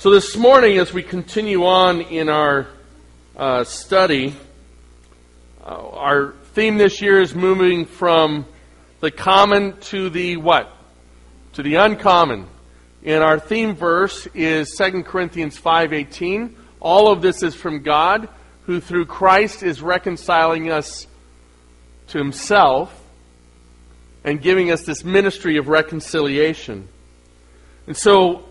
So, this morning, as we continue on in our uh, study, uh, our theme this year is moving from the common to the what? To the uncommon. And our theme verse is 2 Corinthians 5:18. All of this is from God, who through Christ is reconciling us to himself and giving us this ministry of reconciliation. And so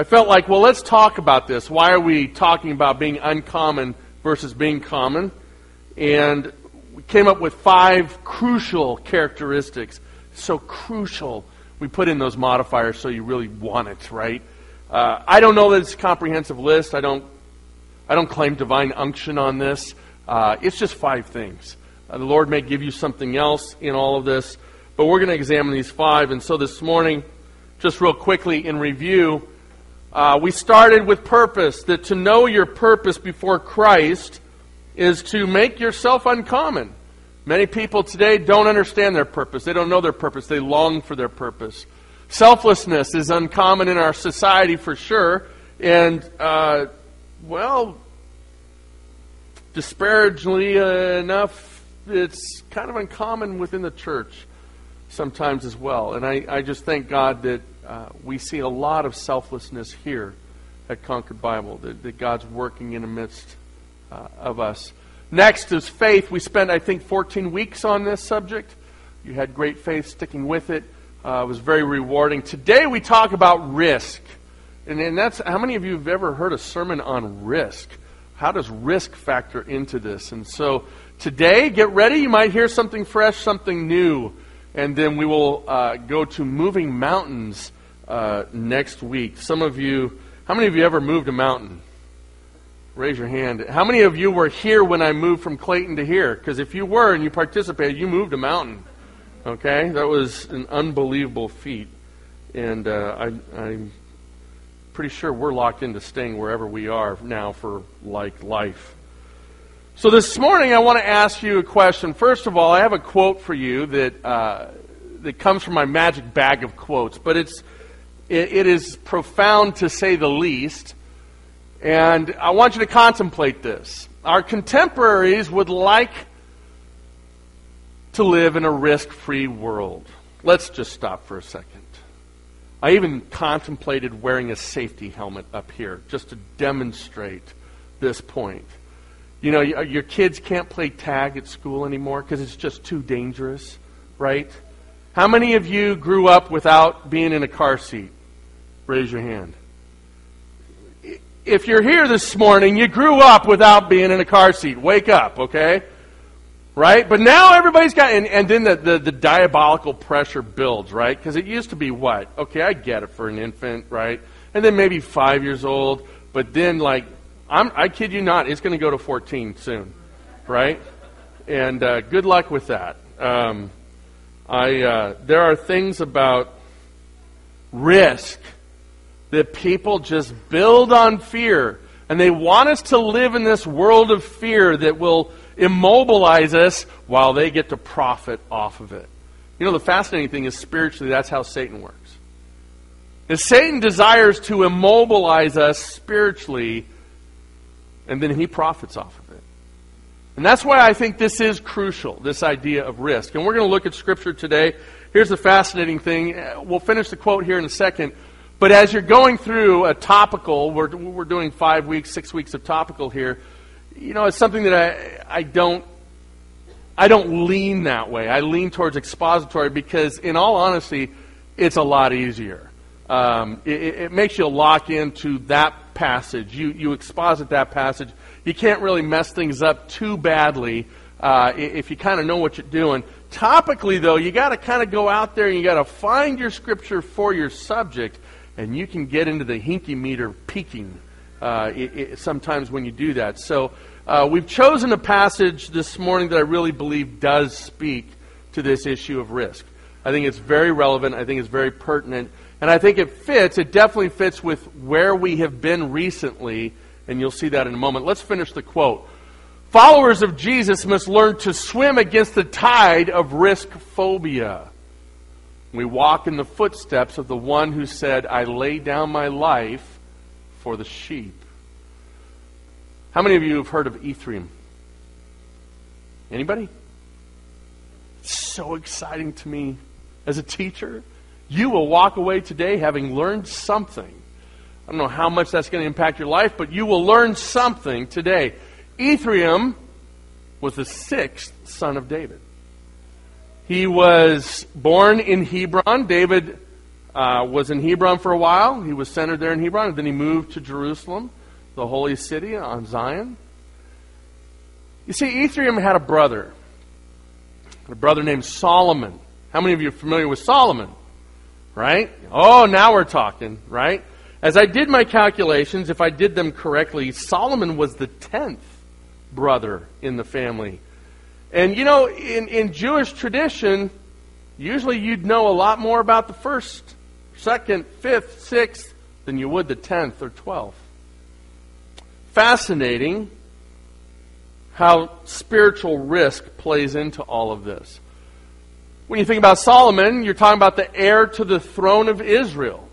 I felt like, well, let's talk about this. Why are we talking about being uncommon versus being common? And we came up with five crucial characteristics. So crucial. We put in those modifiers so you really want it, right? Uh, I don't know that it's a comprehensive list. I don't, I don't claim divine unction on this. Uh, it's just five things. Uh, the Lord may give you something else in all of this, but we're going to examine these five. And so this morning, just real quickly in review, uh, we started with purpose that to know your purpose before Christ is to make yourself uncommon. Many people today don't understand their purpose. They don't know their purpose. They long for their purpose. Selflessness is uncommon in our society for sure. And, uh, well, disparagingly enough, it's kind of uncommon within the church sometimes as well. And I, I just thank God that uh, we see a lot of selflessness here at Concord Bible, that, that God's working in the midst uh, of us. Next is faith. We spent, I think, 14 weeks on this subject. You had great faith sticking with it. Uh, it was very rewarding. Today we talk about risk. And, and that's how many of you have ever heard a sermon on risk? How does risk factor into this? And so today, get ready. You might hear something fresh, something new and then we will uh, go to moving mountains uh, next week. Some of you, how many of you ever moved a mountain? Raise your hand. How many of you were here when I moved from Clayton to here? Because if you were and you participated, you moved a mountain. Okay, that was an unbelievable feat, and uh, I, I'm pretty sure we're locked into staying wherever we are now for like life. So this morning, I want to ask you a question. First of all, I have a quote for you that uh, that comes from my magic bag of quotes, but it's it, it is profound to say the least. And I want you to contemplate this. Our contemporaries would like to live in a risk-free world. Let's just stop for a second. I even contemplated wearing a safety helmet up here just to demonstrate this point. You know, uh, your kids can't play tag at school anymore because it's just too dangerous, right? How many of you grew up without being in a car seat? Raise your hand. If you're here this morning, you grew up without being in a car seat. Wake up, okay? Right? But now everybody's got, and, and then the, the, the diabolical pressure builds, right? Because it used to be what? Okay, I get it for an infant, right? And then maybe five years old, but then like I'm, I kid you not, it's going to go to 14 soon, right? And uh, good luck with that. Um, I, uh, there are things about risk that people just build on fear. And they want us to live in this world of fear that will immobilize us while they get to profit off of it. You know, the fascinating thing is spiritually, that's how Satan works. If Satan desires to immobilize us spiritually, and then he profits off of it. And that's why I think this is crucial, this idea of risk. And we're going to look at Scripture today. Here's the fascinating thing. We'll finish the quote here in a second. But as you're going through a topical, we're, we're doing five weeks, six weeks of topical here, you know, it's something that I, I don't I don't lean that way. I lean towards expository because, in all honesty, it's a lot easier. Um, it, it, makes you lock into that passage. You, you exposit that passage. You can't really mess things up too badly uh, if you kind of know what you're doing. Topically, though, you got to kind of go out there and you got to find your scripture for your subject, and you can get into the hinky meter peaking uh, it, it, sometimes when you do that. So uh, we've chosen a passage this morning that I really believe does speak to this issue of risk. I think it's very relevant. I think it's very pertinent. And I think it fits, it definitely fits with where we have been recently, and you'll see that in a moment. Let's finish the quote. Followers of Jesus must learn to swim against the tide of risk phobia. We walk in the footsteps of the one who said, I lay down my life for the sheep. How many of you have heard of Ephraim? Anybody? It's so exciting to me as a teacher. You will walk away today having learned something. I don't know how much that's going to impact your life, but you will learn something today. Ephraim was the sixth son of David. He was born in Hebron. David uh, was in Hebron for a while. He was centered there in Hebron, and then he moved to Jerusalem, the holy city on Zion. You see, Ephraim had a brother, a brother named Solomon. How many of you are familiar with Solomon? Right? Oh, now we're talking, right? As I did my calculations, if I did them correctly, Solomon was the tenth brother in the family. And you know, in, in Jewish tradition, usually you'd know a lot more about the first, second, fifth, sixth than you would the tenth or twelfth. Fascinating how spiritual risk plays into all of this. When you think about Solomon, you're talking about the heir to the throne of Israel.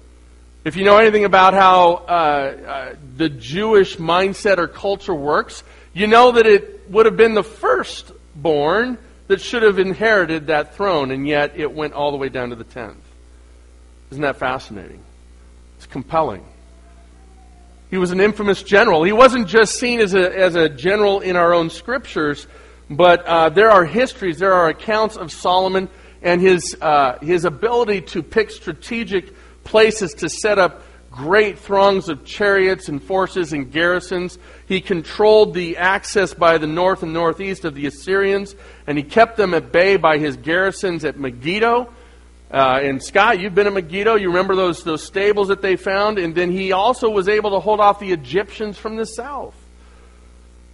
If you know anything about how uh, uh, the Jewish mindset or culture works, you know that it would have been the firstborn that should have inherited that throne, and yet it went all the way down to the tenth. Isn't that fascinating? It's compelling. He was an infamous general. He wasn't just seen as a, as a general in our own scriptures, but uh, there are histories, there are accounts of Solomon and his, uh, his ability to pick strategic places to set up great throngs of chariots and forces and garrisons. He controlled the access by the north and northeast of the Assyrians, and he kept them at bay by his garrisons at Megiddo. Uh, and Scott, you've been at Megiddo. You remember those, those stables that they found? And then he also was able to hold off the Egyptians from the south.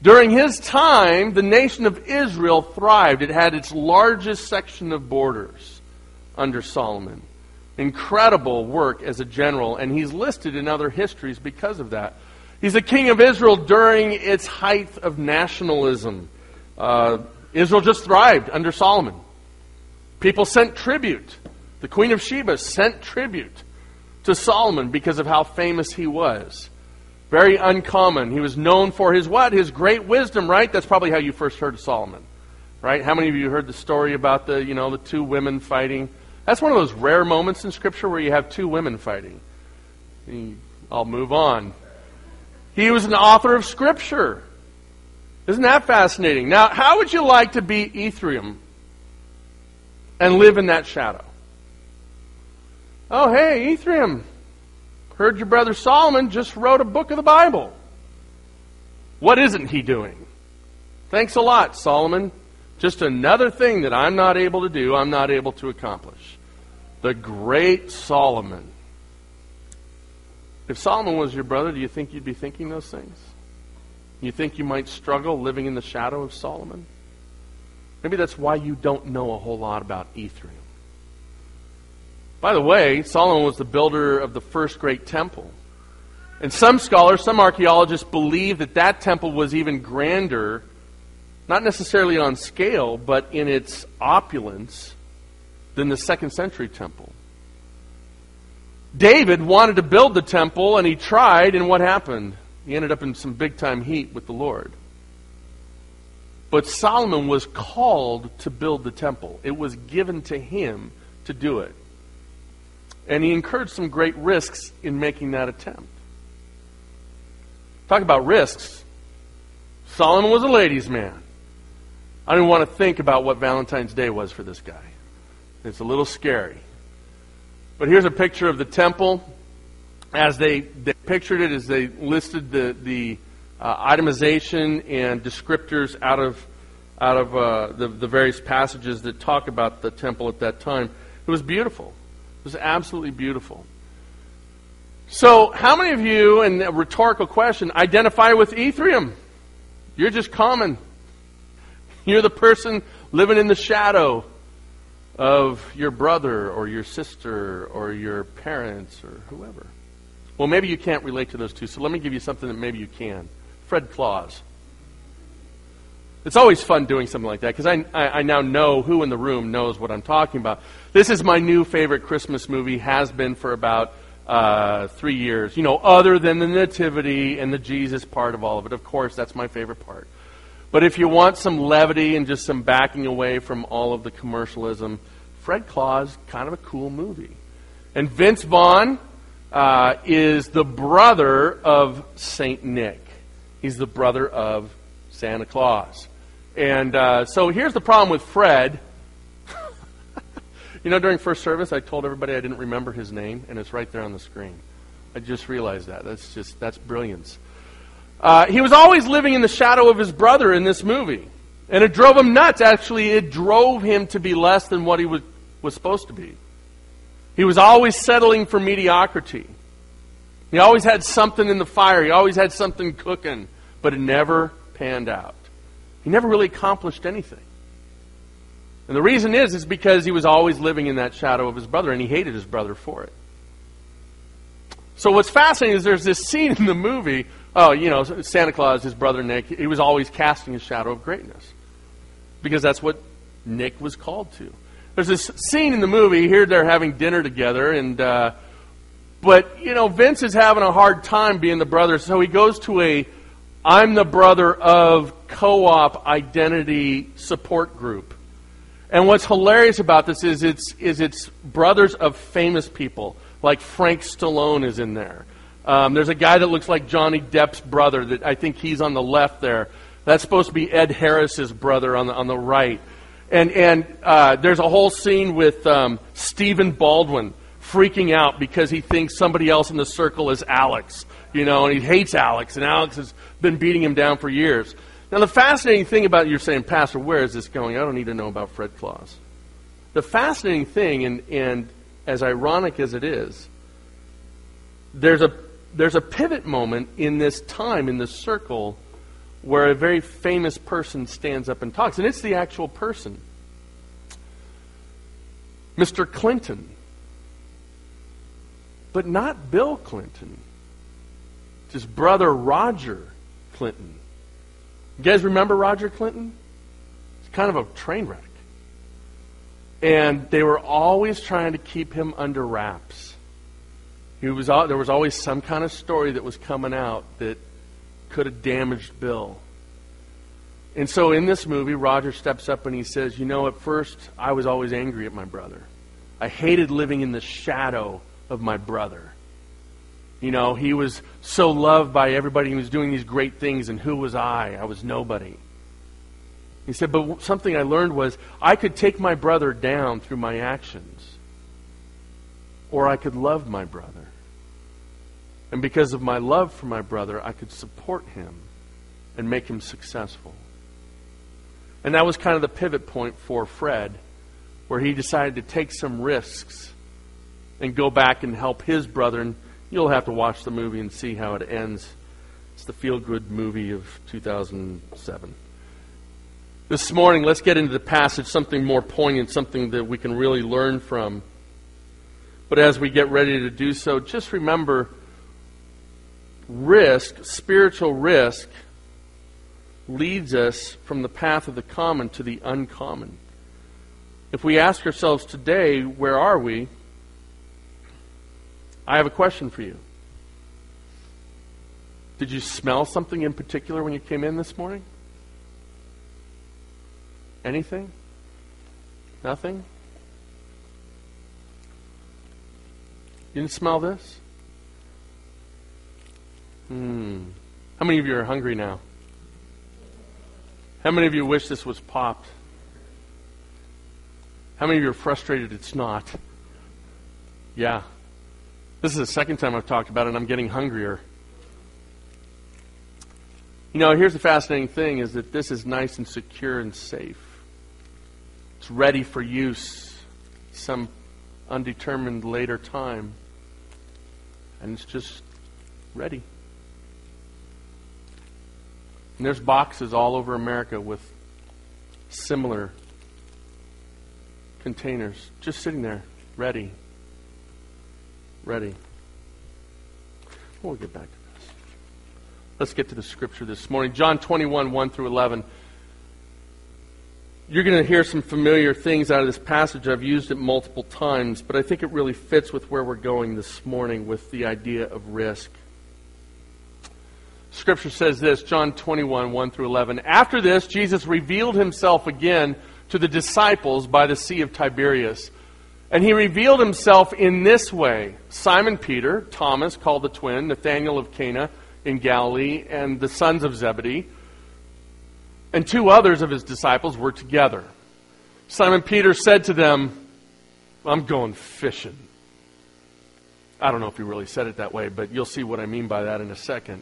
During his time, the nation of Israel thrived. It had its largest section of borders under Solomon incredible work as a general, and he's listed in other histories because of that. He's the king of Israel during its height of nationalism. Uh, Israel just thrived under Solomon. People sent tribute. The Queen of Sheba sent tribute to Solomon because of how famous he was. Very uncommon. He was known for his what? His great wisdom, right? That's probably how you first heard of Solomon. Right? How many of you heard the story about the, you know, the two women fighting? That's one of those rare moments in Scripture where you have two women fighting. I'll move on. He was an author of Scripture. Isn't that fascinating? Now, how would you like to be Ephraim and live in that shadow? Oh, hey, Ephraim, heard your brother Solomon just wrote a book of the Bible. What isn't he doing? Thanks a lot, Solomon. Just another thing that I'm not able to do, I'm not able to accomplish. The great Solomon. If Solomon was your brother, do you think you'd be thinking those things? You think you might struggle living in the shadow of Solomon? Maybe that's why you don't know a whole lot about Ephraim. By the way, Solomon was the builder of the first great temple. And some scholars, some archaeologists believe that that temple was even grander not necessarily on scale, but in its opulence than the second century temple. David wanted to build the temple, and he tried, and what happened? He ended up in some big time heat with the Lord. But Solomon was called to build the temple, it was given to him to do it. And he incurred some great risks in making that attempt. Talk about risks. Solomon was a ladies' man. I don't want to think about what Valentine's Day was for this guy. It's a little scary. But here's a picture of the temple as they, they pictured it, as they listed the, the uh, itemization and descriptors out of, out of uh, the, the various passages that talk about the temple at that time. It was beautiful. It was absolutely beautiful. So, how many of you, and a rhetorical question, identify with Ephraim? You're just common. You're the person living in the shadow of your brother or your sister or your parents or whoever. Well, maybe you can't relate to those two, so let me give you something that maybe you can. Fred Claus. It's always fun doing something like that because I, I, I, now know who in the room knows what I'm talking about. This is my new favorite Christmas movie, has been for about uh, three years. You know, other than the nativity and the Jesus part of all of it. Of course, that's my favorite part. But if you want some levity and just some backing away from all of the commercialism, Fred Claus, kind of a cool movie. And Vince Vaughn uh, is the brother of Saint Nick. He's the brother of Santa Claus. And uh, so here's the problem with Fred. you know, during first service, I told everybody I didn't remember his name, and it's right there on the screen. I just realized that. That's just that's brilliance. Uh, he was always living in the shadow of his brother in this movie. And it drove him nuts. Actually, it drove him to be less than what he was, was supposed to be. He was always settling for mediocrity. He always had something in the fire. He always had something cooking, but it never panned out. He never really accomplished anything. And the reason is, is because he was always living in that shadow of his brother, and he hated his brother for it. So what's fascinating is there's this scene in the movie oh, you know, Santa Claus, his brother Nick, he was always casting a shadow of greatness. Because that's what Nick was called to. There's this scene in the movie, here they're having dinner together, and, uh, but, you know, Vince is having a hard time being the brother, so he goes to a I'm the brother of co op identity support group. And what's hilarious about this is it's, is it's brothers of famous people, like Frank Stallone is in there. Um, there's a guy that looks like Johnny Depp's brother. That I think he's on the left there. That's supposed to be Ed Harris's brother on the on the right. And and uh, there's a whole scene with um, Stephen Baldwin freaking out because he thinks somebody else in the circle is Alex. You know, and he hates Alex, and Alex has been beating him down for years. Now, the fascinating thing about you're saying, Pastor, where is this going? I don't need to know about Fred Claus. The fascinating thing, and, and as ironic as it is, there's a there's a pivot moment in this time, in this circle, where a very famous person stands up and talks. And it's the actual person Mr. Clinton. But not Bill Clinton. It's his brother Roger Clinton. You guys remember Roger Clinton? It's kind of a train wreck. And they were always trying to keep him under wraps. He was, there was always some kind of story that was coming out that could have damaged Bill. And so in this movie, Roger steps up and he says, You know, at first I was always angry at my brother. I hated living in the shadow of my brother. You know, he was so loved by everybody. He was doing these great things, and who was I? I was nobody. He said, But something I learned was I could take my brother down through my actions, or I could love my brother. And because of my love for my brother, I could support him and make him successful. And that was kind of the pivot point for Fred, where he decided to take some risks and go back and help his brother. And you'll have to watch the movie and see how it ends. It's the feel good movie of 2007. This morning, let's get into the passage, something more poignant, something that we can really learn from. But as we get ready to do so, just remember risk, spiritual risk, leads us from the path of the common to the uncommon. If we ask ourselves today, where are we? I have a question for you. Did you smell something in particular when you came in this morning? Anything? Nothing? You didn't smell this? Hmm. How many of you are hungry now? How many of you wish this was popped? How many of you are frustrated it's not? Yeah. This is the second time I've talked about it, and I'm getting hungrier. You know, here's the fascinating thing is that this is nice and secure and safe. It's ready for use some undetermined later time. And it's just ready. And there's boxes all over America with similar containers just sitting there, ready. Ready. We'll get back to this. Let's get to the scripture this morning. John 21, 1 through 11. you're going to hear some familiar things out of this passage. I've used it multiple times, but I think it really fits with where we're going this morning with the idea of risk. Scripture says this, John 21, 1 through 11. After this, Jesus revealed himself again to the disciples by the Sea of Tiberias. And he revealed himself in this way Simon Peter, Thomas, called the twin, Nathanael of Cana in Galilee, and the sons of Zebedee, and two others of his disciples were together. Simon Peter said to them, I'm going fishing. I don't know if he really said it that way, but you'll see what I mean by that in a second.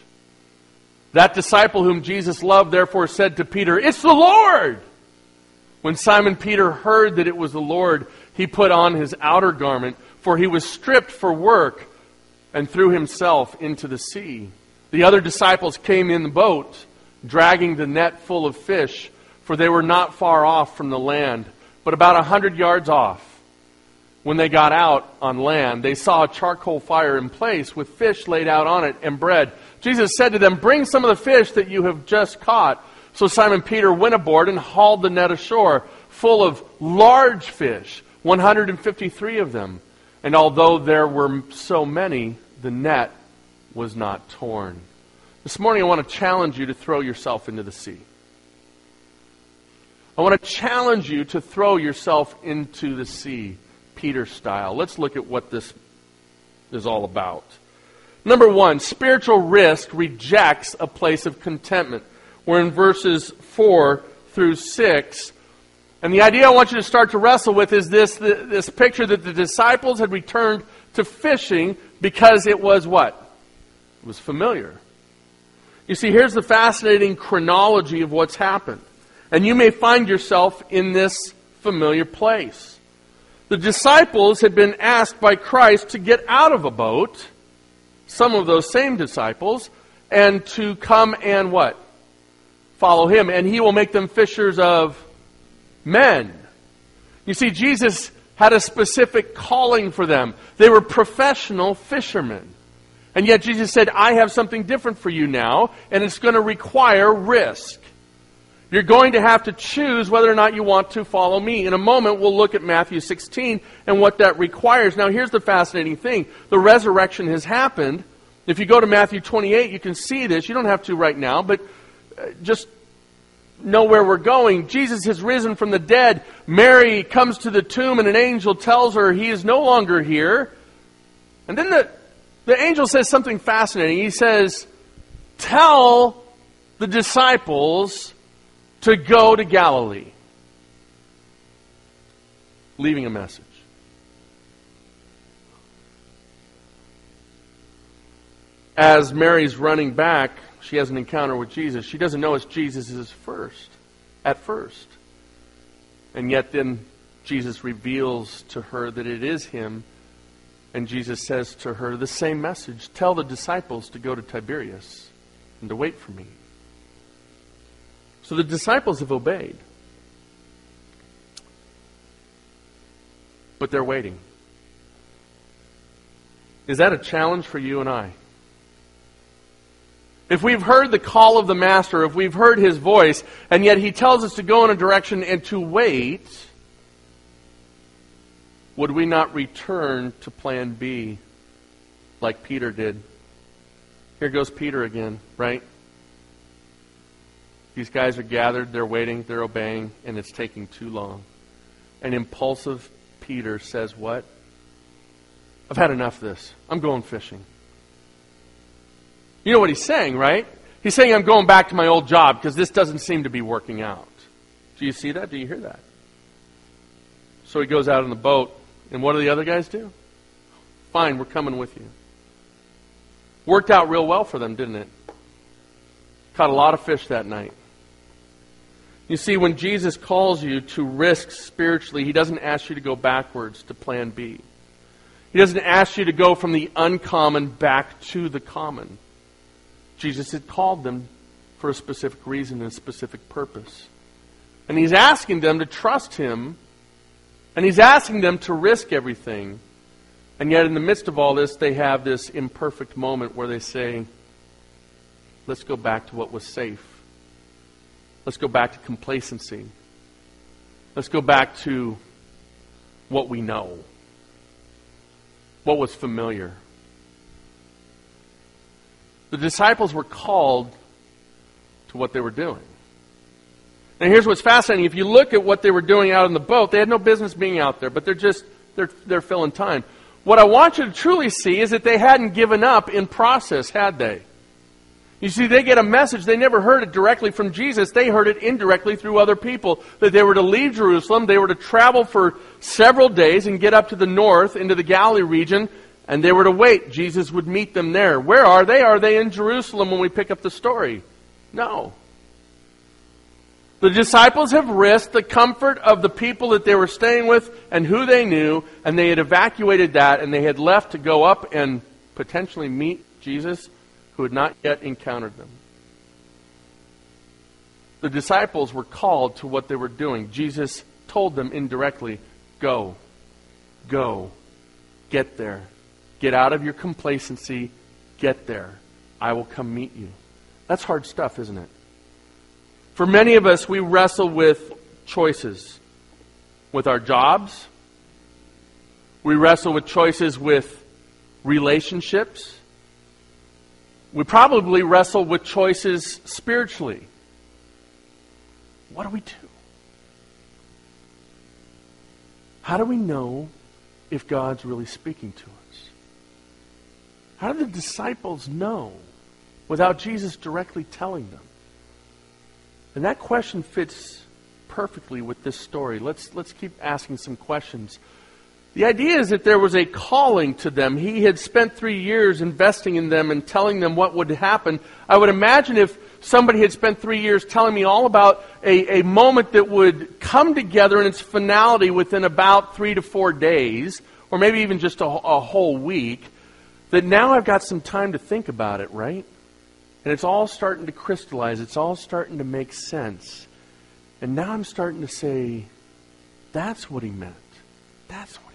That disciple whom Jesus loved therefore said to Peter, It's the Lord! When Simon Peter heard that it was the Lord, he put on his outer garment, for he was stripped for work, and threw himself into the sea. The other disciples came in the boat, dragging the net full of fish, for they were not far off from the land, but about a hundred yards off. When they got out on land, they saw a charcoal fire in place with fish laid out on it and bread. Jesus said to them, Bring some of the fish that you have just caught. So Simon Peter went aboard and hauled the net ashore, full of large fish, 153 of them. And although there were so many, the net was not torn. This morning, I want to challenge you to throw yourself into the sea. I want to challenge you to throw yourself into the sea, Peter style. Let's look at what this is all about. Number one, spiritual risk rejects a place of contentment. We're in verses 4 through 6. And the idea I want you to start to wrestle with is this, this picture that the disciples had returned to fishing because it was what? It was familiar. You see, here's the fascinating chronology of what's happened. And you may find yourself in this familiar place. The disciples had been asked by Christ to get out of a boat, some of those same disciples, and to come and what? Follow him. And he will make them fishers of men. You see, Jesus had a specific calling for them. They were professional fishermen. And yet Jesus said, I have something different for you now, and it's going to require risk. You're going to have to choose whether or not you want to follow me. In a moment, we'll look at Matthew 16 and what that requires. Now, here's the fascinating thing the resurrection has happened. If you go to Matthew 28, you can see this. You don't have to right now, but uh, just know where we're going. Jesus has risen from the dead. Mary comes to the tomb, and an angel tells her he is no longer here. And then the, the angel says something fascinating. He says, Tell the disciples to go to Galilee. Leaving a message. As Mary's running back, she has an encounter with Jesus. She doesn't know it's Jesus is first, at first. And yet then Jesus reveals to her that it is him. And Jesus says to her the same message Tell the disciples to go to Tiberias and to wait for me. So the disciples have obeyed. But they're waiting. Is that a challenge for you and I? If we've heard the call of the Master, if we've heard his voice, and yet he tells us to go in a direction and to wait, would we not return to plan B like Peter did? Here goes Peter again, right? These guys are gathered, they're waiting, they're obeying, and it's taking too long. And impulsive Peter says, What? I've had enough of this. I'm going fishing. You know what he's saying, right? He's saying, I'm going back to my old job because this doesn't seem to be working out. Do you see that? Do you hear that? So he goes out in the boat, and what do the other guys do? Fine, we're coming with you. Worked out real well for them, didn't it? Caught a lot of fish that night. You see, when Jesus calls you to risk spiritually, he doesn't ask you to go backwards to plan B. He doesn't ask you to go from the uncommon back to the common. Jesus had called them for a specific reason and a specific purpose. And he's asking them to trust him, and he's asking them to risk everything. And yet, in the midst of all this, they have this imperfect moment where they say, Let's go back to what was safe. Let's go back to complacency. Let's go back to what we know, what was familiar. The disciples were called to what they were doing. And here's what's fascinating. If you look at what they were doing out in the boat, they had no business being out there, but they're just they're they're filling time. What I want you to truly see is that they hadn't given up in process, had they? You see, they get a message. They never heard it directly from Jesus. They heard it indirectly through other people. That they were to leave Jerusalem. They were to travel for several days and get up to the north into the Galilee region. And they were to wait. Jesus would meet them there. Where are they? Are they in Jerusalem when we pick up the story? No. The disciples have risked the comfort of the people that they were staying with and who they knew, and they had evacuated that, and they had left to go up and potentially meet Jesus who had not yet encountered them. The disciples were called to what they were doing. Jesus told them indirectly go, go, get there. Get out of your complacency, get there. I will come meet you. That's hard stuff, isn't it? For many of us, we wrestle with choices with our jobs. We wrestle with choices with relationships. We probably wrestle with choices spiritually. What do we do? How do we know if God's really speaking to us? How do the disciples know without Jesus directly telling them? And that question fits perfectly with this story. Let's, let's keep asking some questions. The idea is that there was a calling to them. He had spent three years investing in them and telling them what would happen. I would imagine if somebody had spent three years telling me all about a, a moment that would come together in its finality within about three to four days, or maybe even just a, a whole week, that now I've got some time to think about it, right? And it's all starting to crystallize. It's all starting to make sense. And now I'm starting to say, that's what he meant. That's what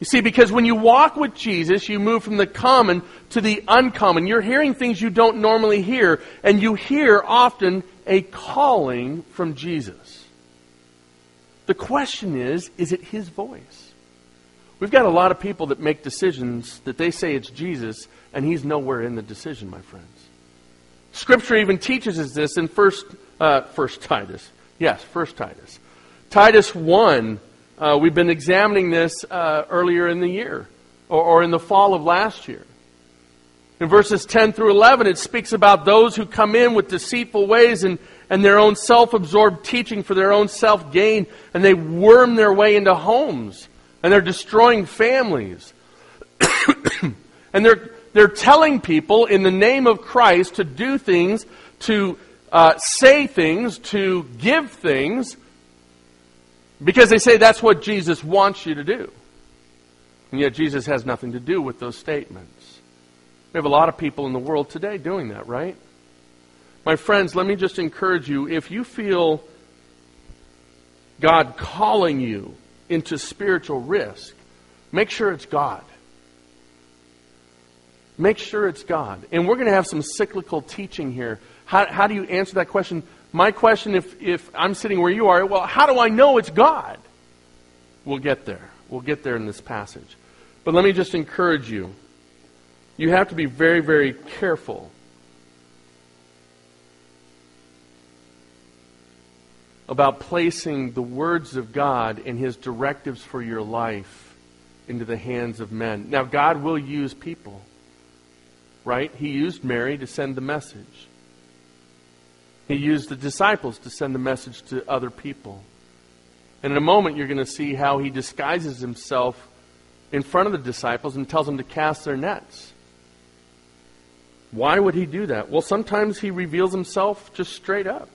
you see, because when you walk with Jesus, you move from the common to the uncommon. You're hearing things you don't normally hear, and you hear often a calling from Jesus. The question is, is it his voice? We've got a lot of people that make decisions that they say it's Jesus, and he's nowhere in the decision, my friends. Scripture even teaches us this in First, uh, First Titus. Yes, First Titus. Titus 1 uh, we've been examining this uh, earlier in the year or, or in the fall of last year. In verses 10 through 11, it speaks about those who come in with deceitful ways and, and their own self absorbed teaching for their own self gain, and they worm their way into homes, and they're destroying families. and they're, they're telling people in the name of Christ to do things, to uh, say things, to give things because they say that's what Jesus wants you to do. And yet Jesus has nothing to do with those statements. We have a lot of people in the world today doing that, right? My friends, let me just encourage you if you feel God calling you into spiritual risk, make sure it's God. Make sure it's God. And we're going to have some cyclical teaching here. How, how do you answer that question? My question, if, if I'm sitting where you are, well, how do I know it's God? We'll get there. We'll get there in this passage. But let me just encourage you. You have to be very, very careful about placing the words of God and His directives for your life into the hands of men. Now, God will use people, right? He used Mary to send the message. He used the disciples to send the message to other people. And in a moment, you're going to see how he disguises himself in front of the disciples and tells them to cast their nets. Why would he do that? Well, sometimes he reveals himself just straight up.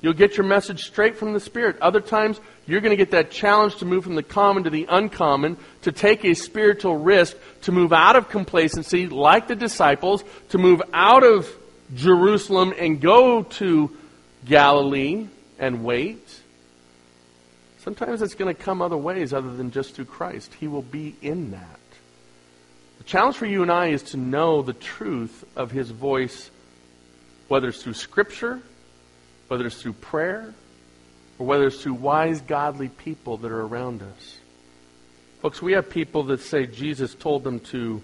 You'll get your message straight from the Spirit. Other times, you're going to get that challenge to move from the common to the uncommon, to take a spiritual risk, to move out of complacency, like the disciples, to move out of Jerusalem and go to Galilee and wait. Sometimes it's going to come other ways other than just through Christ. He will be in that. The challenge for you and I is to know the truth of His voice, whether it's through Scripture whether it's through prayer or whether it's through wise, godly people that are around us. Folks, we have people that say Jesus told them to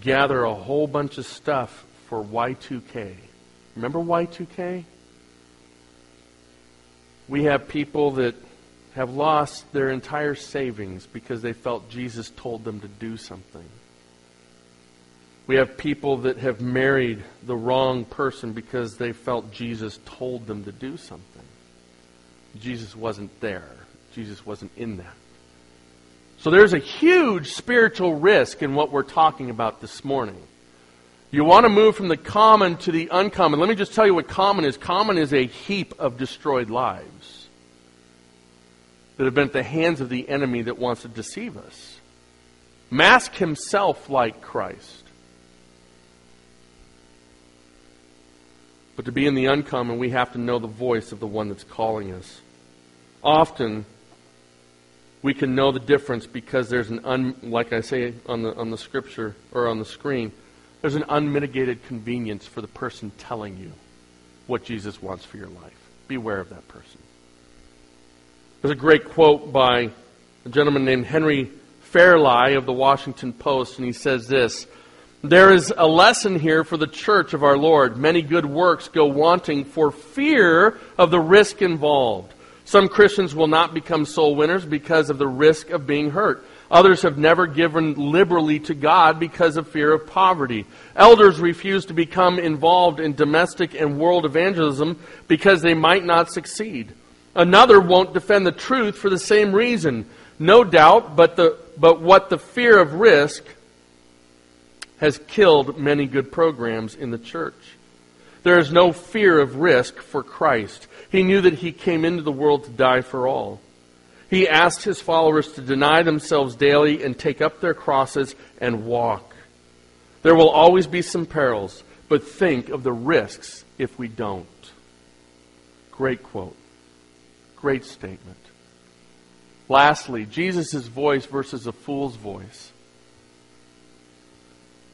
gather a whole bunch of stuff for Y2K. Remember Y2K? We have people that have lost their entire savings because they felt Jesus told them to do something. We have people that have married the wrong person because they felt Jesus told them to do something. Jesus wasn't there. Jesus wasn't in that. So there's a huge spiritual risk in what we're talking about this morning. You want to move from the common to the uncommon. Let me just tell you what common is. Common is a heap of destroyed lives that have been at the hands of the enemy that wants to deceive us. Mask himself like Christ. But to be in the uncommon, we have to know the voice of the one that's calling us. Often, we can know the difference because there's an, un, like I say on the, on the scripture or on the screen, there's an unmitigated convenience for the person telling you what Jesus wants for your life. Beware of that person. There's a great quote by a gentleman named Henry Fairlie of the Washington Post, and he says this there is a lesson here for the church of our Lord. Many good works go wanting for fear of the risk involved. Some Christians will not become soul winners because of the risk of being hurt. Others have never given liberally to God because of fear of poverty. Elders refuse to become involved in domestic and world evangelism because they might not succeed. Another won't defend the truth for the same reason. No doubt, but, the, but what the fear of risk has killed many good programs in the church. There is no fear of risk for Christ. He knew that he came into the world to die for all. He asked his followers to deny themselves daily and take up their crosses and walk. There will always be some perils, but think of the risks if we don't. Great quote. Great statement. Lastly, Jesus' voice versus a fool's voice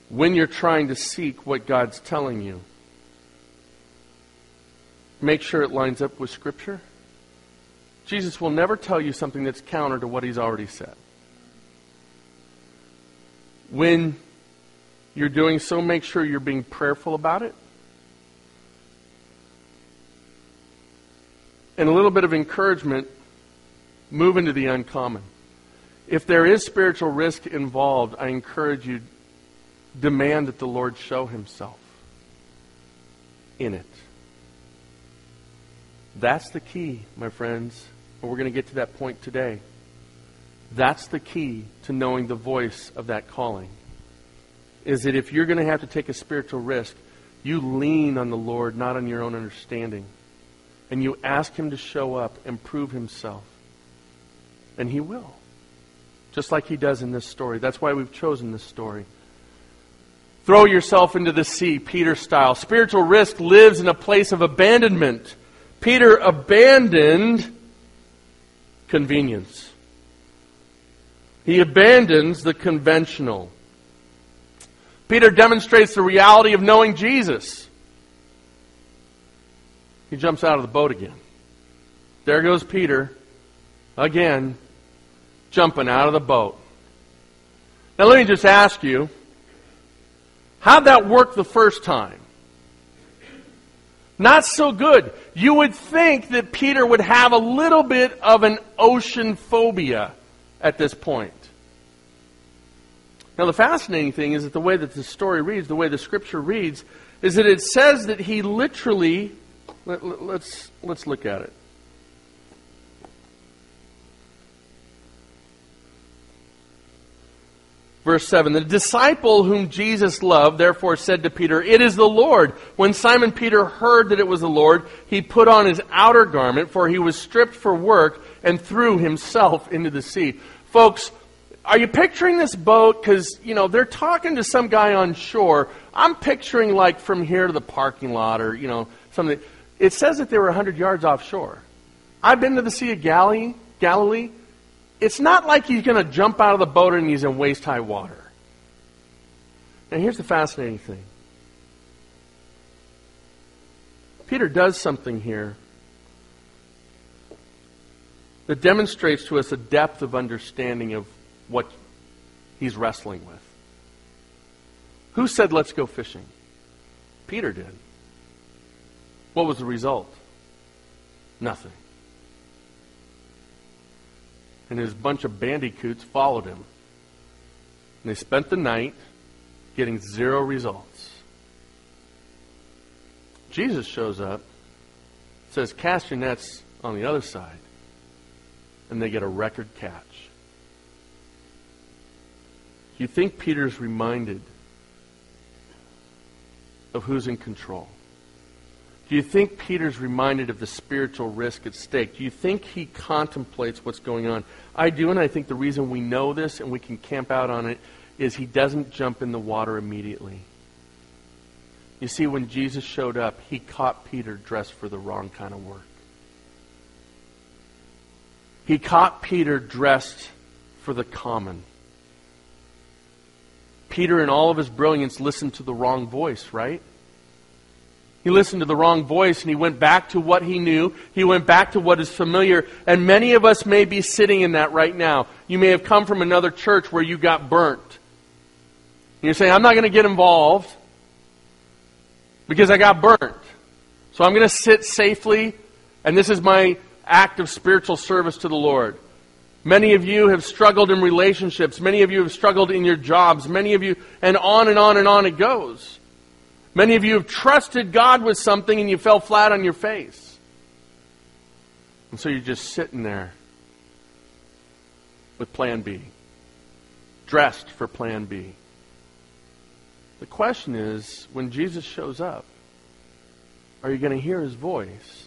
when you're trying to seek what God's telling you. Make sure it lines up with Scripture. Jesus will never tell you something that's counter to what he's already said. When you're doing so, make sure you're being prayerful about it. And a little bit of encouragement move into the uncommon. If there is spiritual risk involved, I encourage you demand that the Lord show himself in it. That's the key, my friends. And we're going to get to that point today. That's the key to knowing the voice of that calling. Is that if you're going to have to take a spiritual risk, you lean on the Lord, not on your own understanding. And you ask Him to show up and prove Himself. And He will. Just like He does in this story. That's why we've chosen this story. Throw yourself into the sea, Peter style. Spiritual risk lives in a place of abandonment. Peter abandoned convenience. He abandons the conventional. Peter demonstrates the reality of knowing Jesus. He jumps out of the boat again. There goes Peter, again, jumping out of the boat. Now, let me just ask you How'd that work the first time? Not so good. You would think that Peter would have a little bit of an ocean phobia at this point. Now, the fascinating thing is that the way that the story reads, the way the scripture reads, is that it says that he literally. Let, us let's, let's look at it. Verse 7 The disciple whom Jesus loved therefore said to Peter, It is the Lord. When Simon Peter heard that it was the Lord, he put on his outer garment, for he was stripped for work, and threw himself into the sea. Folks, are you picturing this boat? Because, you know, they're talking to some guy on shore. I'm picturing like from here to the parking lot or, you know, something. It says that they were 100 yards offshore. I've been to the Sea of Galilee. Galilee it's not like he's going to jump out of the boat and he's in waist high water. Now, here's the fascinating thing Peter does something here that demonstrates to us a depth of understanding of what he's wrestling with. Who said, let's go fishing? Peter did. What was the result? Nothing and his bunch of bandicoots followed him. And they spent the night getting zero results. Jesus shows up, says, Cast your nets on the other side, and they get a record catch. You think Peter's reminded of who's in control? Do you think Peter's reminded of the spiritual risk at stake? Do you think he contemplates what's going on? I do, and I think the reason we know this and we can camp out on it is he doesn't jump in the water immediately. You see, when Jesus showed up, he caught Peter dressed for the wrong kind of work. He caught Peter dressed for the common. Peter, in all of his brilliance, listened to the wrong voice, right? He listened to the wrong voice and he went back to what he knew. He went back to what is familiar. And many of us may be sitting in that right now. You may have come from another church where you got burnt. And you're saying, I'm not going to get involved because I got burnt. So I'm going to sit safely, and this is my act of spiritual service to the Lord. Many of you have struggled in relationships. Many of you have struggled in your jobs. Many of you, and on and on and on it goes. Many of you have trusted God with something and you fell flat on your face. And so you're just sitting there with plan B, dressed for plan B. The question is when Jesus shows up, are you going to hear his voice?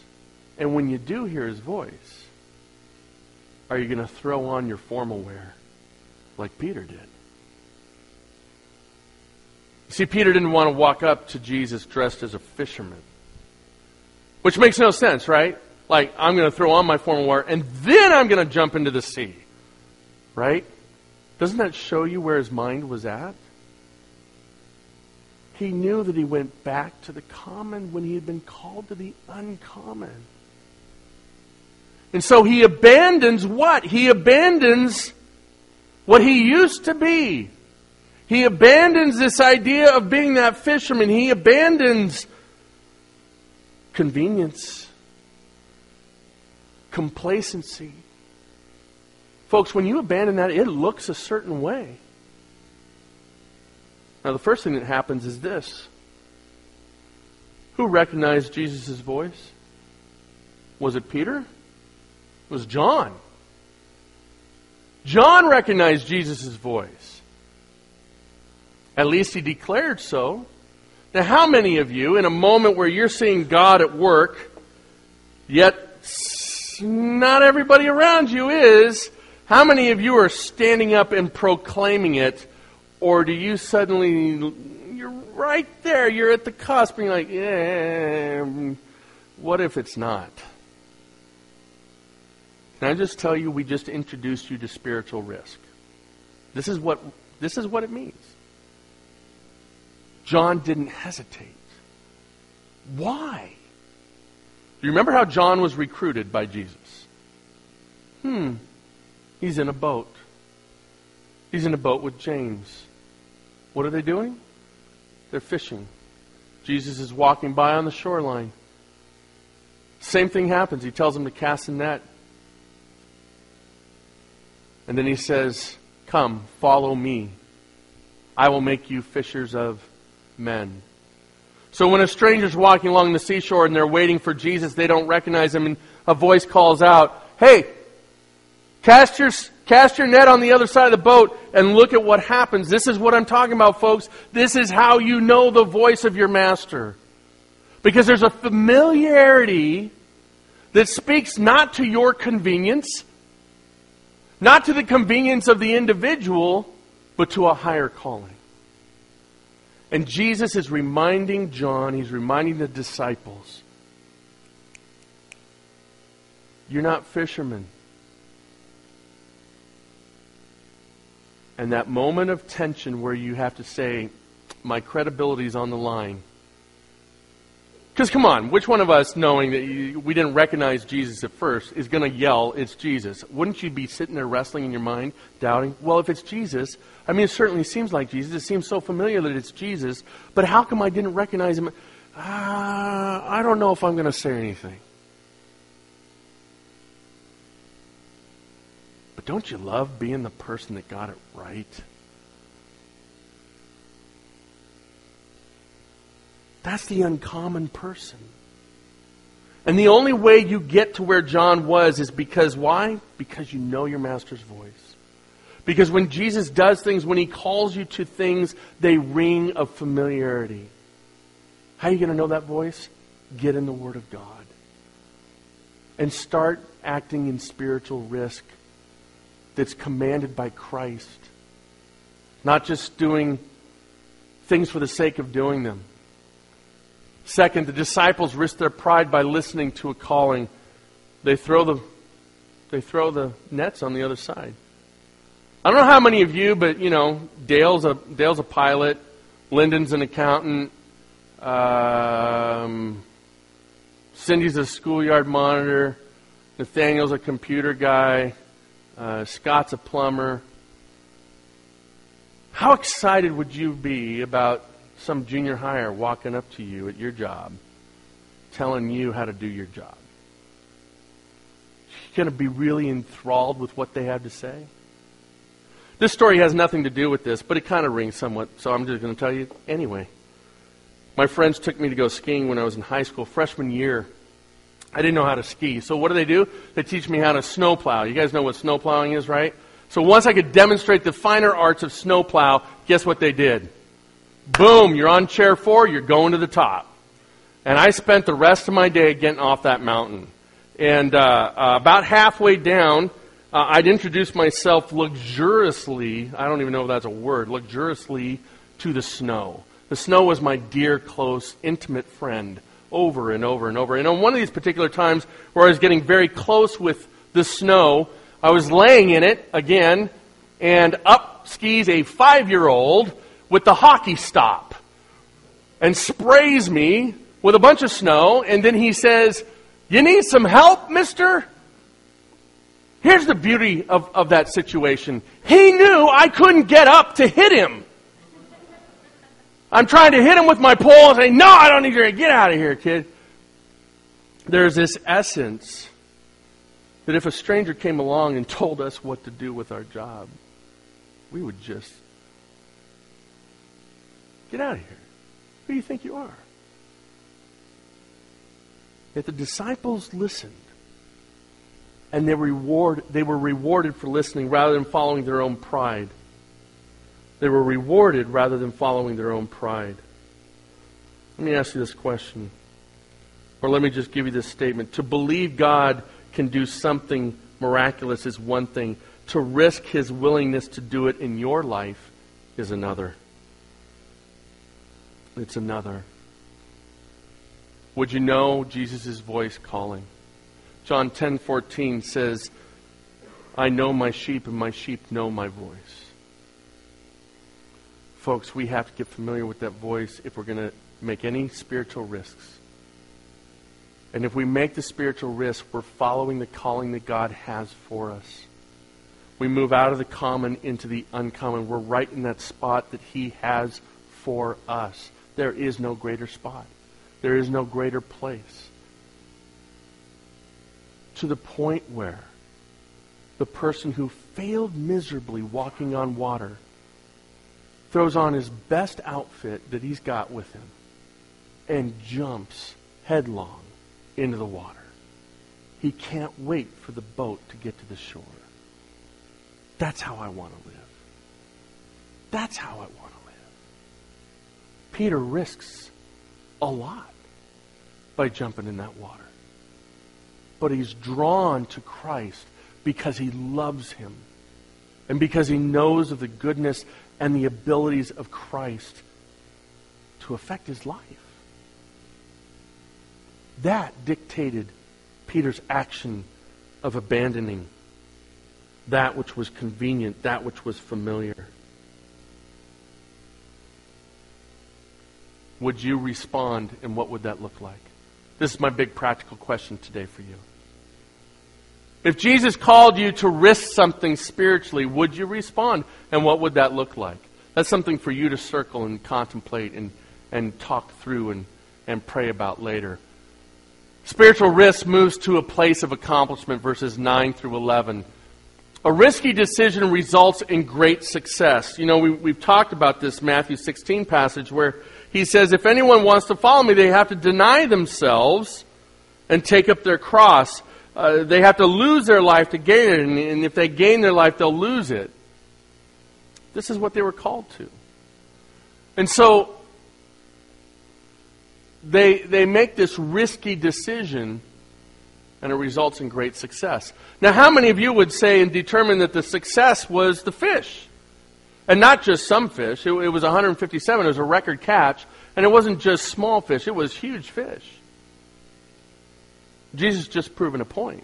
And when you do hear his voice, are you going to throw on your formal wear like Peter did? See, Peter didn't want to walk up to Jesus dressed as a fisherman. Which makes no sense, right? Like, I'm going to throw on my formal wear and then I'm going to jump into the sea. Right? Doesn't that show you where his mind was at? He knew that he went back to the common when he had been called to the uncommon. And so he abandons what? He abandons what he used to be. He abandons this idea of being that fisherman. He abandons convenience, complacency. Folks, when you abandon that, it looks a certain way. Now, the first thing that happens is this Who recognized Jesus' voice? Was it Peter? It was John. John recognized Jesus' voice. At least he declared so. Now, how many of you, in a moment where you're seeing God at work, yet not everybody around you is, how many of you are standing up and proclaiming it? Or do you suddenly, you're right there, you're at the cusp, and you're like, yeah, what if it's not? Can I just tell you, we just introduced you to spiritual risk. This is what, this is what it means. John didn't hesitate. Why? Do you remember how John was recruited by Jesus? Hmm. He's in a boat. He's in a boat with James. What are they doing? They're fishing. Jesus is walking by on the shoreline. Same thing happens. He tells them to cast a net. And then he says, Come, follow me. I will make you fishers of men. So when a stranger's walking along the seashore and they're waiting for Jesus, they don't recognize him, and a voice calls out, Hey, cast your Cast your net on the other side of the boat and look at what happens. This is what I'm talking about, folks. This is how you know the voice of your master. Because there's a familiarity that speaks not to your convenience, not to the convenience of the individual, but to a higher calling. And Jesus is reminding John, he's reminding the disciples, you're not fishermen. And that moment of tension where you have to say, my credibility is on the line. Because come on, which one of us, knowing that you, we didn't recognize Jesus at first, is going to yell, it's Jesus? Wouldn't you be sitting there wrestling in your mind, doubting? Well, if it's Jesus, I mean, it certainly seems like Jesus. It seems so familiar that it's Jesus. But how come I didn't recognize him? Uh, I don't know if I'm going to say anything. But don't you love being the person that got it right? That's the uncommon person. And the only way you get to where John was is because why? Because you know your master's voice. Because when Jesus does things, when he calls you to things, they ring of familiarity. How are you going to know that voice? Get in the Word of God. And start acting in spiritual risk that's commanded by Christ. Not just doing things for the sake of doing them. Second, the disciples risk their pride by listening to a calling. They throw the, they throw the nets on the other side. I don't know how many of you, but you know, Dale's a Dale's a pilot, Lyndon's an accountant, um, Cindy's a schoolyard monitor, Nathaniel's a computer guy, uh, Scott's a plumber. How excited would you be about some junior hire walking up to you at your job, telling you how to do your job? You're going to be really enthralled with what they have to say? This story has nothing to do with this, but it kind of rings somewhat, so I'm just going to tell you anyway. My friends took me to go skiing when I was in high school, freshman year. I didn't know how to ski. So what do they do? They teach me how to snowplow. You guys know what snowplowing is, right? So once I could demonstrate the finer arts of snowplow, guess what they did? Boom, you're on chair four, you're going to the top. And I spent the rest of my day getting off that mountain. And uh, uh, about halfway down, uh, I'd introduce myself luxuriously, I don't even know if that's a word, luxuriously to the snow. The snow was my dear, close, intimate friend over and over and over. And on one of these particular times where I was getting very close with the snow, I was laying in it again, and up skis a five year old with the hockey stop and sprays me with a bunch of snow, and then he says, You need some help, mister? Here's the beauty of, of that situation. He knew I couldn't get up to hit him. I'm trying to hit him with my pole and say, No, I don't need your get out of here, kid. There's this essence that if a stranger came along and told us what to do with our job, we would just Get out of here. Who do you think you are? Yet the disciples listened. And they, reward, they were rewarded for listening rather than following their own pride. They were rewarded rather than following their own pride. Let me ask you this question. Or let me just give you this statement. To believe God can do something miraculous is one thing. To risk his willingness to do it in your life is another. It's another. Would you know Jesus' voice calling? John 10:14 says, "I know my sheep and my sheep know my voice." Folks, we have to get familiar with that voice if we're going to make any spiritual risks. And if we make the spiritual risk, we're following the calling that God has for us. We move out of the common into the uncommon. We're right in that spot that He has for us. There is no greater spot. There is no greater place. To the point where the person who failed miserably walking on water throws on his best outfit that he's got with him and jumps headlong into the water. He can't wait for the boat to get to the shore. That's how I want to live. That's how I want to live. Peter risks a lot by jumping in that water. But he's drawn to Christ because he loves him and because he knows of the goodness and the abilities of Christ to affect his life. That dictated Peter's action of abandoning that which was convenient, that which was familiar. Would you respond, and what would that look like? This is my big practical question today for you. If Jesus called you to risk something spiritually, would you respond? And what would that look like? That's something for you to circle and contemplate and, and talk through and, and pray about later. Spiritual risk moves to a place of accomplishment, verses 9 through 11. A risky decision results in great success. You know, we, we've talked about this Matthew 16 passage where he says, if anyone wants to follow me, they have to deny themselves and take up their cross. Uh, they have to lose their life to gain it, and, and if they gain their life, they'll lose it. This is what they were called to. And so they, they make this risky decision and it results in great success. Now, how many of you would say and determine that the success was the fish? And not just some fish. It, it was 157. It was a record catch. And it wasn't just small fish, it was huge fish. Jesus just proven a point.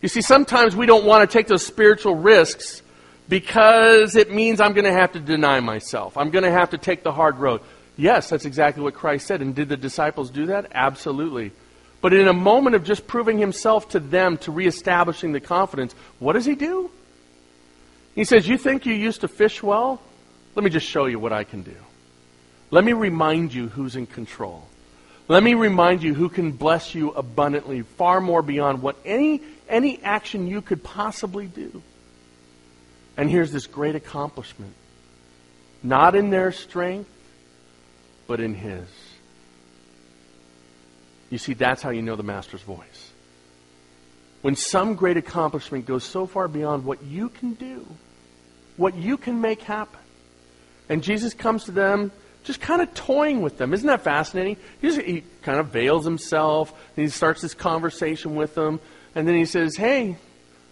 You see, sometimes we don't want to take those spiritual risks because it means I'm going to have to deny myself. I'm going to have to take the hard road. Yes, that's exactly what Christ said. And did the disciples do that? Absolutely. But in a moment of just proving himself to them, to reestablishing the confidence, what does he do? He says, You think you used to fish well? Let me just show you what I can do. Let me remind you who's in control. Let me remind you who can bless you abundantly, far more beyond what any, any action you could possibly do. And here's this great accomplishment not in their strength, but in His. You see, that's how you know the Master's voice. When some great accomplishment goes so far beyond what you can do, what you can make happen, and Jesus comes to them just kind of toying with them. Isn't that fascinating? He, just, he kind of veils himself, and he starts this conversation with them, and then he says, Hey,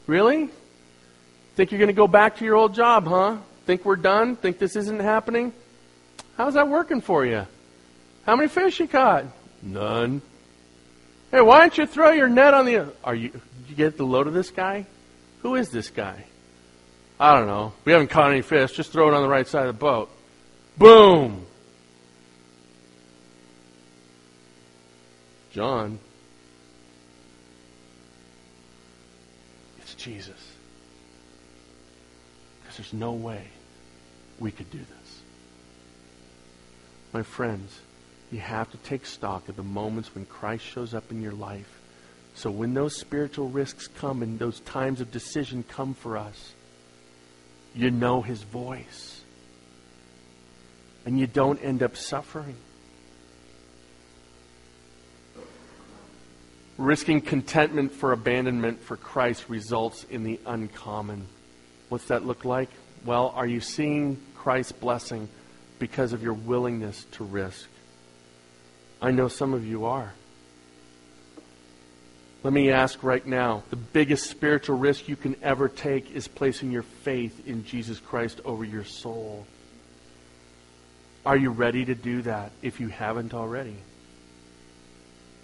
really? Think you're going to go back to your old job, huh? Think we're done? Think this isn't happening? How's that working for you? How many fish you caught? None. Hey, why don't you throw your net on the. Are you? Did you get the load of this guy? Who is this guy? I don't know. We haven't caught any fish. Just throw it on the right side of the boat. Boom. John. It's Jesus. Because there's no way we could do this. My friends, you have to take stock of the moments when Christ shows up in your life. So when those spiritual risks come and those times of decision come for us, you know his voice. And you don't end up suffering. Risking contentment for abandonment for Christ results in the uncommon. What's that look like? Well, are you seeing Christ's blessing because of your willingness to risk? I know some of you are. Let me ask right now the biggest spiritual risk you can ever take is placing your faith in Jesus Christ over your soul. Are you ready to do that if you haven't already?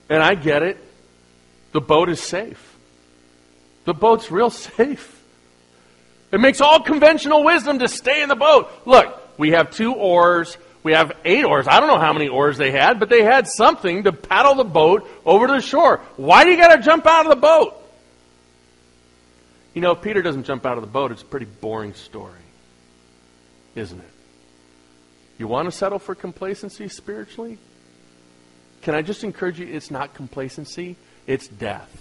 And I get it. The boat is safe. The boat's real safe. It makes all conventional wisdom to stay in the boat. Look, we have two oars. We have eight oars. I don't know how many oars they had, but they had something to paddle the boat over to the shore. Why do you got to jump out of the boat? You know, if Peter doesn't jump out of the boat, it's a pretty boring story, isn't it? You want to settle for complacency spiritually? Can I just encourage you? It's not complacency, it's death.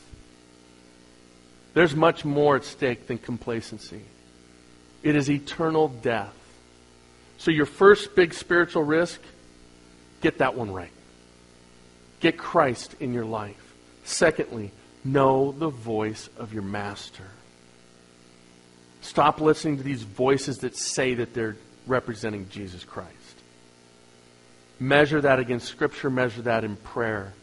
There's much more at stake than complacency. It is eternal death. So, your first big spiritual risk, get that one right. Get Christ in your life. Secondly, know the voice of your master. Stop listening to these voices that say that they're representing Jesus Christ. Measure that against Scripture, measure that in prayer.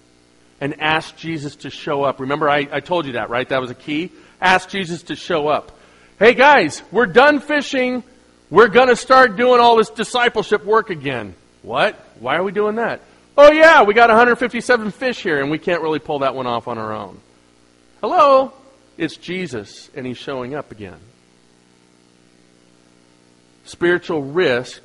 And ask Jesus to show up. Remember, I, I told you that, right? That was a key. Ask Jesus to show up. Hey, guys, we're done fishing. We're going to start doing all this discipleship work again. What? Why are we doing that? Oh, yeah, we got 157 fish here, and we can't really pull that one off on our own. Hello? It's Jesus, and he's showing up again. Spiritual risk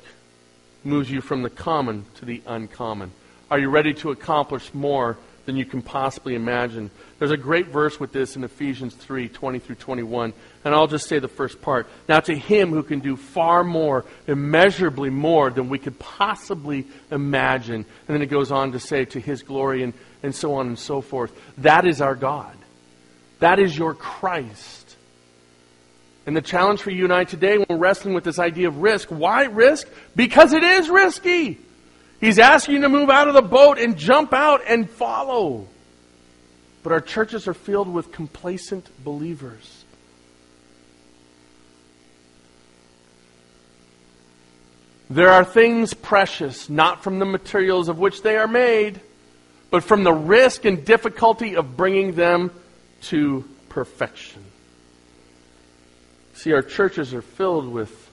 moves you from the common to the uncommon. Are you ready to accomplish more than you can possibly imagine? There's a great verse with this in Ephesians 3 20 through 21. And I'll just say the first part. Now, to him who can do far more, immeasurably more than we could possibly imagine. And then it goes on to say, to his glory, and, and so on and so forth. That is our God. That is your Christ. And the challenge for you and I today when we're wrestling with this idea of risk, why risk? Because it is risky. He's asking you to move out of the boat and jump out and follow. But our churches are filled with complacent believers. There are things precious, not from the materials of which they are made, but from the risk and difficulty of bringing them to perfection. See, our churches are filled with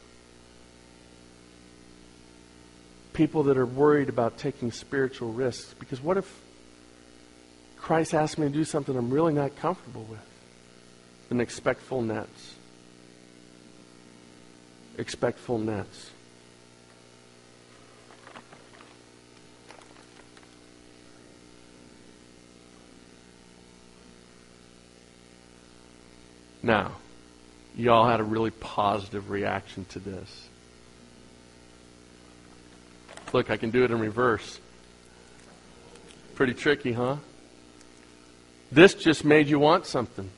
people that are worried about taking spiritual risks. Because what if Christ asks me to do something I'm really not comfortable with? Then expect full nets. Expect full nets. Now, y'all had a really positive reaction to this. Look, I can do it in reverse. Pretty tricky, huh? This just made you want something.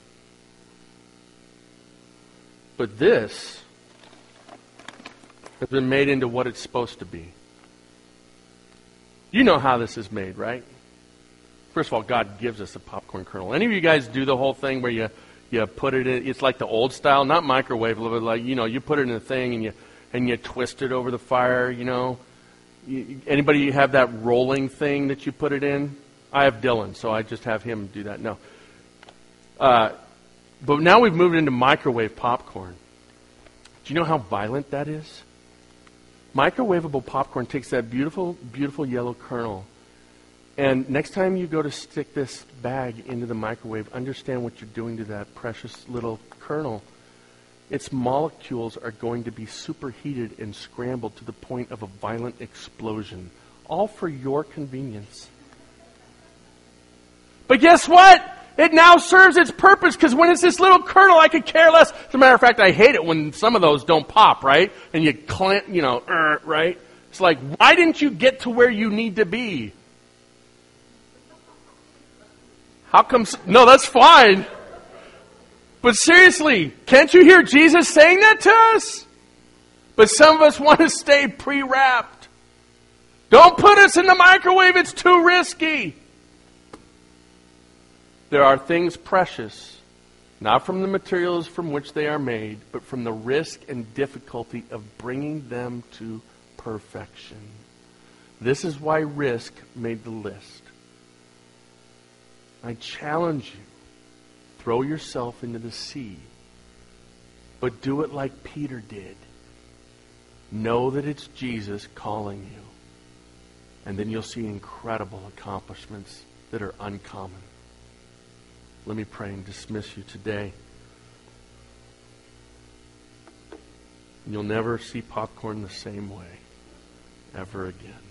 But this has been made into what it's supposed to be. You know how this is made, right? First of all, God gives us a popcorn kernel. Any of you guys do the whole thing where you you put it in. It's like the old style, not microwave, like you know, you put it in a thing and you and you twist it over the fire. You know, anybody have that rolling thing that you put it in? I have Dylan, so I just have him do that. No, uh, but now we've moved into microwave popcorn. Do you know how violent that is? Microwavable popcorn takes that beautiful, beautiful yellow kernel and next time you go to stick this bag into the microwave, understand what you're doing to that precious little kernel. Its molecules are going to be superheated and scrambled to the point of a violent explosion, all for your convenience. But guess what? It now serves its purpose because when it's this little kernel, I could care less. As a matter of fact, I hate it when some of those don't pop, right? And you clamp, you know, uh, right? It's like, why didn't you get to where you need to be? How come? No, that's fine. But seriously, can't you hear Jesus saying that to us? But some of us want to stay pre wrapped. Don't put us in the microwave, it's too risky. There are things precious, not from the materials from which they are made, but from the risk and difficulty of bringing them to perfection. This is why risk made the list. I challenge you throw yourself into the sea, but do it like Peter did. Know that it's Jesus calling you. And then you'll see incredible accomplishments that are uncommon. Let me pray and dismiss you today. You'll never see popcorn the same way ever again.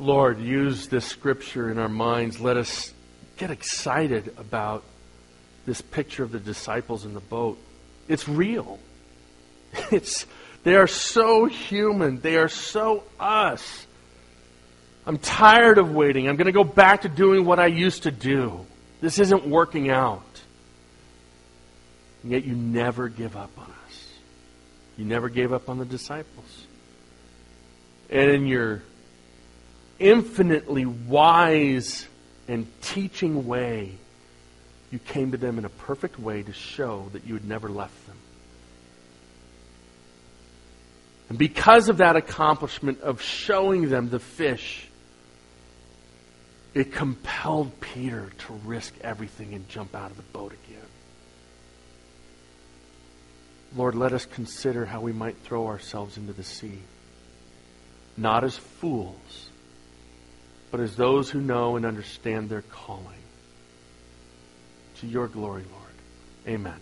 Lord, use this scripture in our minds. Let us get excited about this picture of the disciples in the boat. It's real. It's, they are so human. They are so us. I'm tired of waiting. I'm going to go back to doing what I used to do. This isn't working out. And yet you never give up on us. You never gave up on the disciples. And in your infinitely wise and teaching way, You came to them in a perfect way to show that you had never left them. And because of that accomplishment of showing them the fish, it compelled Peter to risk everything and jump out of the boat again. Lord, let us consider how we might throw ourselves into the sea, not as fools, but as those who know and understand their calling. To your glory, Lord. Amen.